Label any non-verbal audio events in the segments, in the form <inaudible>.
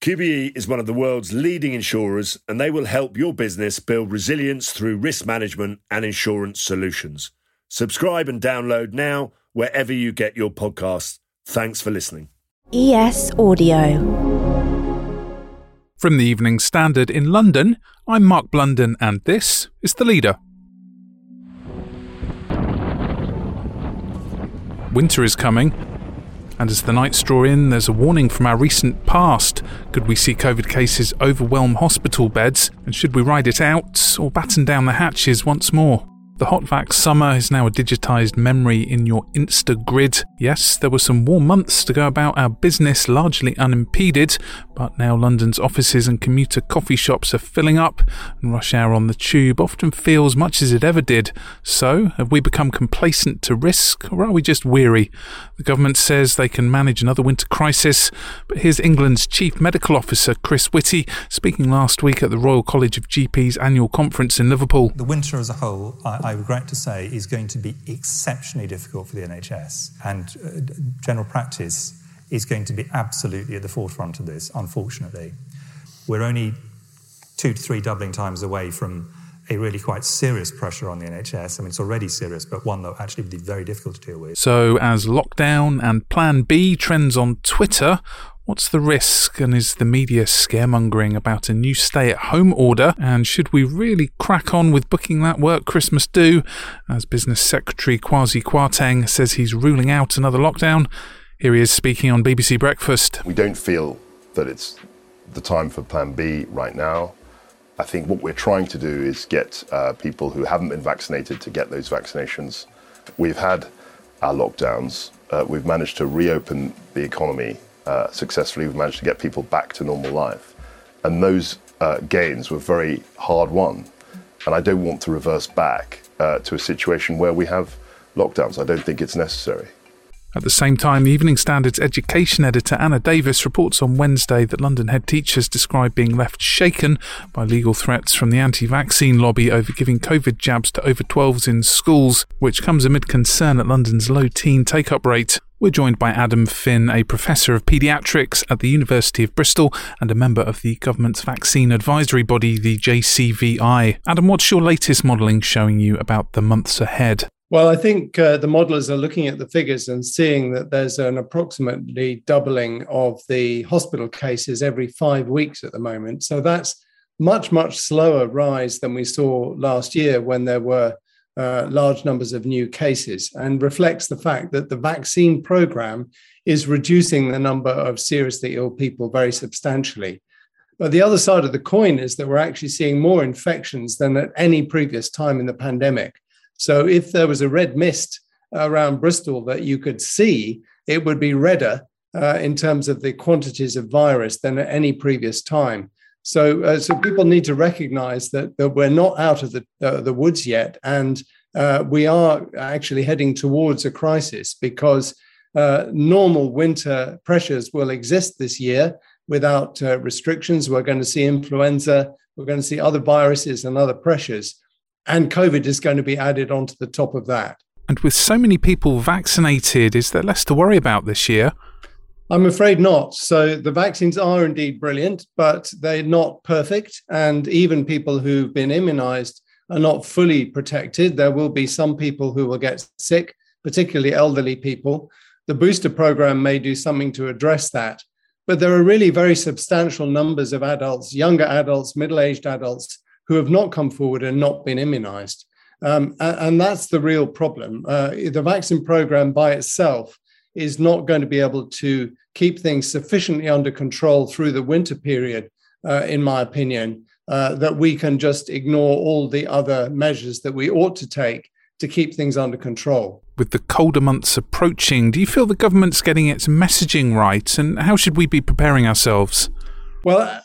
QBE is one of the world's leading insurers and they will help your business build resilience through risk management and insurance solutions. Subscribe and download now wherever you get your podcasts. Thanks for listening. ES Audio. From the Evening Standard in London, I'm Mark Blunden, and this is The Leader. Winter is coming, and as the nights draw in, there's a warning from our recent past. Could we see COVID cases overwhelm hospital beds, and should we ride it out or batten down the hatches once more? The Hot Vax summer is now a digitised memory in your Insta grid. Yes, there were some warm months to go about our business largely unimpeded, but now London's offices and commuter coffee shops are filling up, and rush hour on the tube often feels much as it ever did. So, have we become complacent to risk, or are we just weary? The government says they can manage another winter crisis, but here's England's Chief Medical Officer Chris Whitty speaking last week at the Royal College of GPs annual conference in Liverpool. The winter as a whole, I, I regret to say, is going to be exceptionally difficult for the NHS, and uh, general practice is going to be absolutely at the forefront of this, unfortunately. We're only two to three doubling times away from a really quite serious pressure on the NHS. I mean, it's already serious, but one that actually would be very difficult to deal with. So, as lockdown and Plan B trends on Twitter, What's the risk, and is the media scaremongering about a new stay at home order? And should we really crack on with booking that work Christmas do? As Business Secretary Kwasi Kwarteng says he's ruling out another lockdown. Here he is speaking on BBC Breakfast. We don't feel that it's the time for Plan B right now. I think what we're trying to do is get uh, people who haven't been vaccinated to get those vaccinations. We've had our lockdowns. Uh, we've managed to reopen the economy uh, successfully. We've managed to get people back to normal life. And those uh, gains were very hard won. And I don't want to reverse back uh, to a situation where we have lockdowns. I don't think it's necessary. At the same time, the Evening Standard's education editor Anna Davis reports on Wednesday that London head teachers describe being left shaken by legal threats from the anti vaccine lobby over giving COVID jabs to over 12s in schools, which comes amid concern at London's low teen take up rate. We're joined by Adam Finn, a professor of paediatrics at the University of Bristol and a member of the government's vaccine advisory body, the JCVI. Adam, what's your latest modelling showing you about the months ahead? Well, I think uh, the modelers are looking at the figures and seeing that there's an approximately doubling of the hospital cases every five weeks at the moment. So that's much, much slower rise than we saw last year when there were uh, large numbers of new cases and reflects the fact that the vaccine program is reducing the number of seriously ill people very substantially. But the other side of the coin is that we're actually seeing more infections than at any previous time in the pandemic. So if there was a red mist around Bristol that you could see, it would be redder uh, in terms of the quantities of virus than at any previous time. So, uh, so people need to recognize that, that we're not out of the, uh, the woods yet. And uh, we are actually heading towards a crisis because uh, normal winter pressures will exist this year without uh, restrictions. We're going to see influenza, we're going to see other viruses and other pressures. And COVID is going to be added onto the top of that. And with so many people vaccinated, is there less to worry about this year? I'm afraid not. So the vaccines are indeed brilliant, but they're not perfect. And even people who've been immunized are not fully protected. There will be some people who will get sick, particularly elderly people. The booster program may do something to address that. But there are really very substantial numbers of adults, younger adults, middle aged adults, who have not come forward and not been immunized. Um, and, and, that's the real problem. Uh, the vaccine program by itself is not going to be able to keep things sufficiently under control through the winter period, uh, in my opinion, uh, that we can just ignore all the other measures that we ought to take to keep things under control. With the colder months approaching, do you feel the government's getting its messaging right? And how should we be preparing ourselves? Well,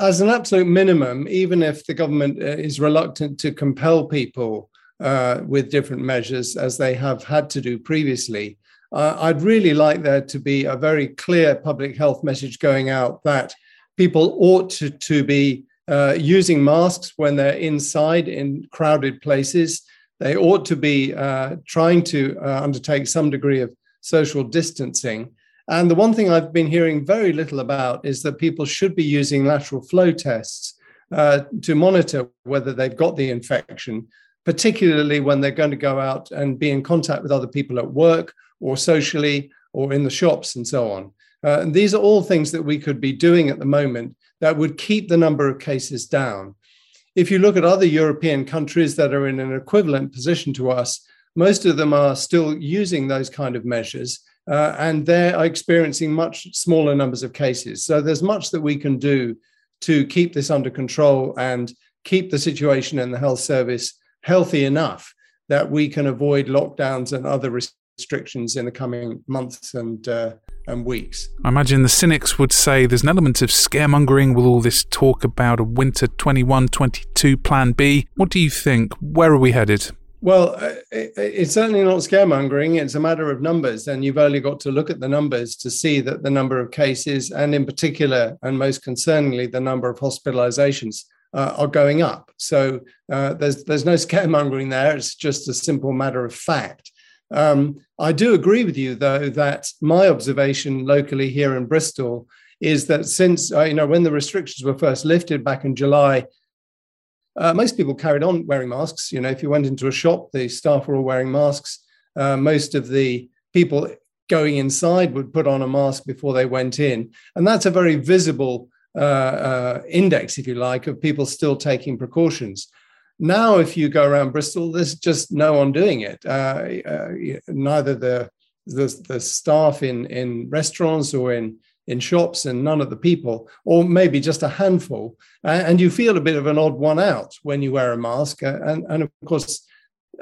as an absolute minimum, even if the government uh, is reluctant to compel people uh, with different measures, as they have had to do previously, uh, I'd really like there to be a very clear public health message going out that people ought to, to be uh, using masks when they're inside in crowded places. They ought to be uh, trying to undertake some degree of social distancing. And the one thing I've been hearing very little about is that people should be using lateral flow tests uh, to monitor whether they've got the infection, particularly when they're going to go out and be in contact with other people at work or socially or in the shops and so on. Uh, and these are all things that we could be doing at the moment that would keep the number of cases down. If you look at other European countries that are in an equivalent position to us, most of them are still using those kind of measures uh, and they're experiencing much smaller numbers of cases. So there's much that we can do to keep this under control and keep the situation in the health service healthy enough that we can avoid lockdowns and other restrictions in the coming months and uh, and weeks. I imagine the cynics would say there's an element of scaremongering with all this talk about a winter 21-22 plan B. What do you think? Where are we headed? Well, uh, it's certainly not scaremongering. It's a matter of numbers. And you've only got to look at the numbers to see that the number of cases, and in particular, and most concerningly, the number of hospitalizations uh, are going up. So uh, there's, there's no <laughs> scaremongering there. It's just a simple matter of fact. Um, I do agree with you, though, that my observation locally here in Bristol is that since, uh, you know, when the restrictions were first lifted back in July, uh, most people carried on wearing masks. You know, if you went into a shop, the staff were all wearing masks. Uh, most of the people going inside would put on a mask before they went in. And that's a very visible uh, uh index, if you like, of people still taking precautions. Now, if you go around Bristol, there's just no one doing it. Uh, uh, neither the, the, the staff in, in restaurants or in in shops and none of the people, or maybe just a handful. And you feel a bit of an odd one out when you wear a mask. And, and of course,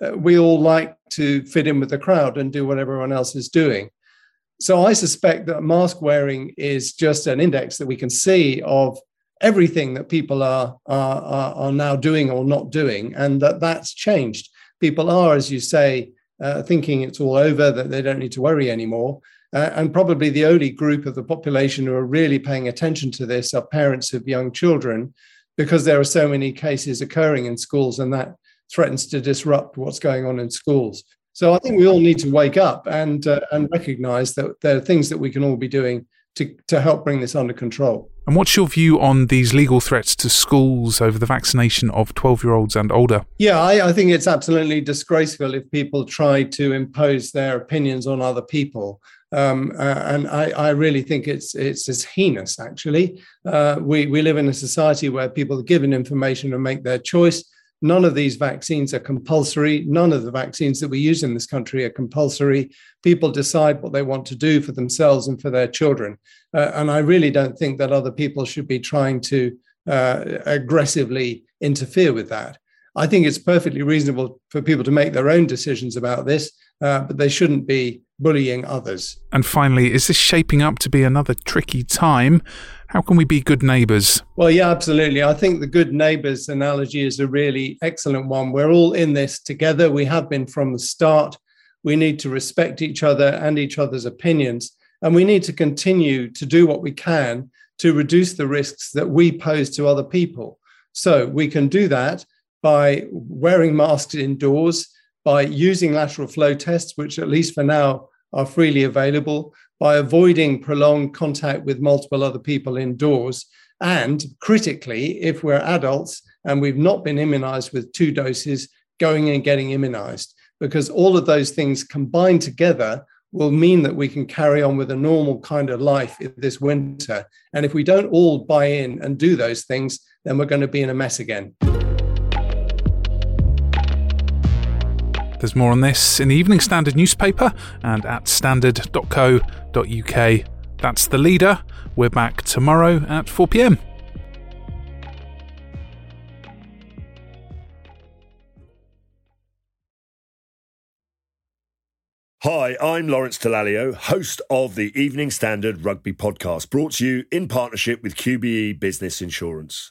uh, we all like to fit in with the crowd and do what everyone else is doing. So I suspect that mask wearing is just an index that we can see of everything that people are, are, are now doing or not doing, and that that's changed. People are, as you say, uh, thinking it's all over, that they don't need to worry anymore. Uh, and probably the only group of the population who are really paying attention to this are parents of young children, because there are so many cases occurring in schools, and that threatens to disrupt what's going on in schools. So I think we all need to wake up and uh, and recognise that there are things that we can all be doing to to help bring this under control. And what's your view on these legal threats to schools over the vaccination of 12 year olds and older? Yeah, I, I, think it's absolutely disgraceful if people try to impose their opinions on other people. Um, uh, and I, I, really think it's it's, it's heinous. Actually, uh, we we live in a society where people are given information and make their choice. None of these vaccines are compulsory. None of the vaccines that we use in this country are compulsory. People decide what they want to do for themselves and for their children. Uh, and I really don't think that other people should be trying to uh, aggressively interfere with that. I think it's perfectly reasonable for people to make their own decisions about this, uh, but they shouldn't be bullying others. And finally, is this shaping up to be another tricky time? How can we be good neighbours? Well, yeah, absolutely. I think the good neighbours analogy is a really excellent one. We're all in this together. We have been from the start. We need to respect each other and each other's opinions. And we need to continue to do what we can to reduce the risks that we pose to other people. So we can do that by wearing masks indoors, by using lateral flow tests, which at least for now are freely available, by avoiding prolonged contact with multiple other people indoors. And critically, if we're adults and we've not been immunized with two doses, going and getting immunized, because all of those things combined together will mean that we can carry on with a normal kind of life this winter. And if we don't all buy in and do those things, then we're going to be in a mess again. There's more on this in the Evening Standard newspaper and at standard.co.uk. That's the leader. We're back tomorrow at 4 pm. Hi, I'm Lawrence Dallaglio, host of the Evening Standard Rugby Podcast, brought to you in partnership with QBE Business Insurance.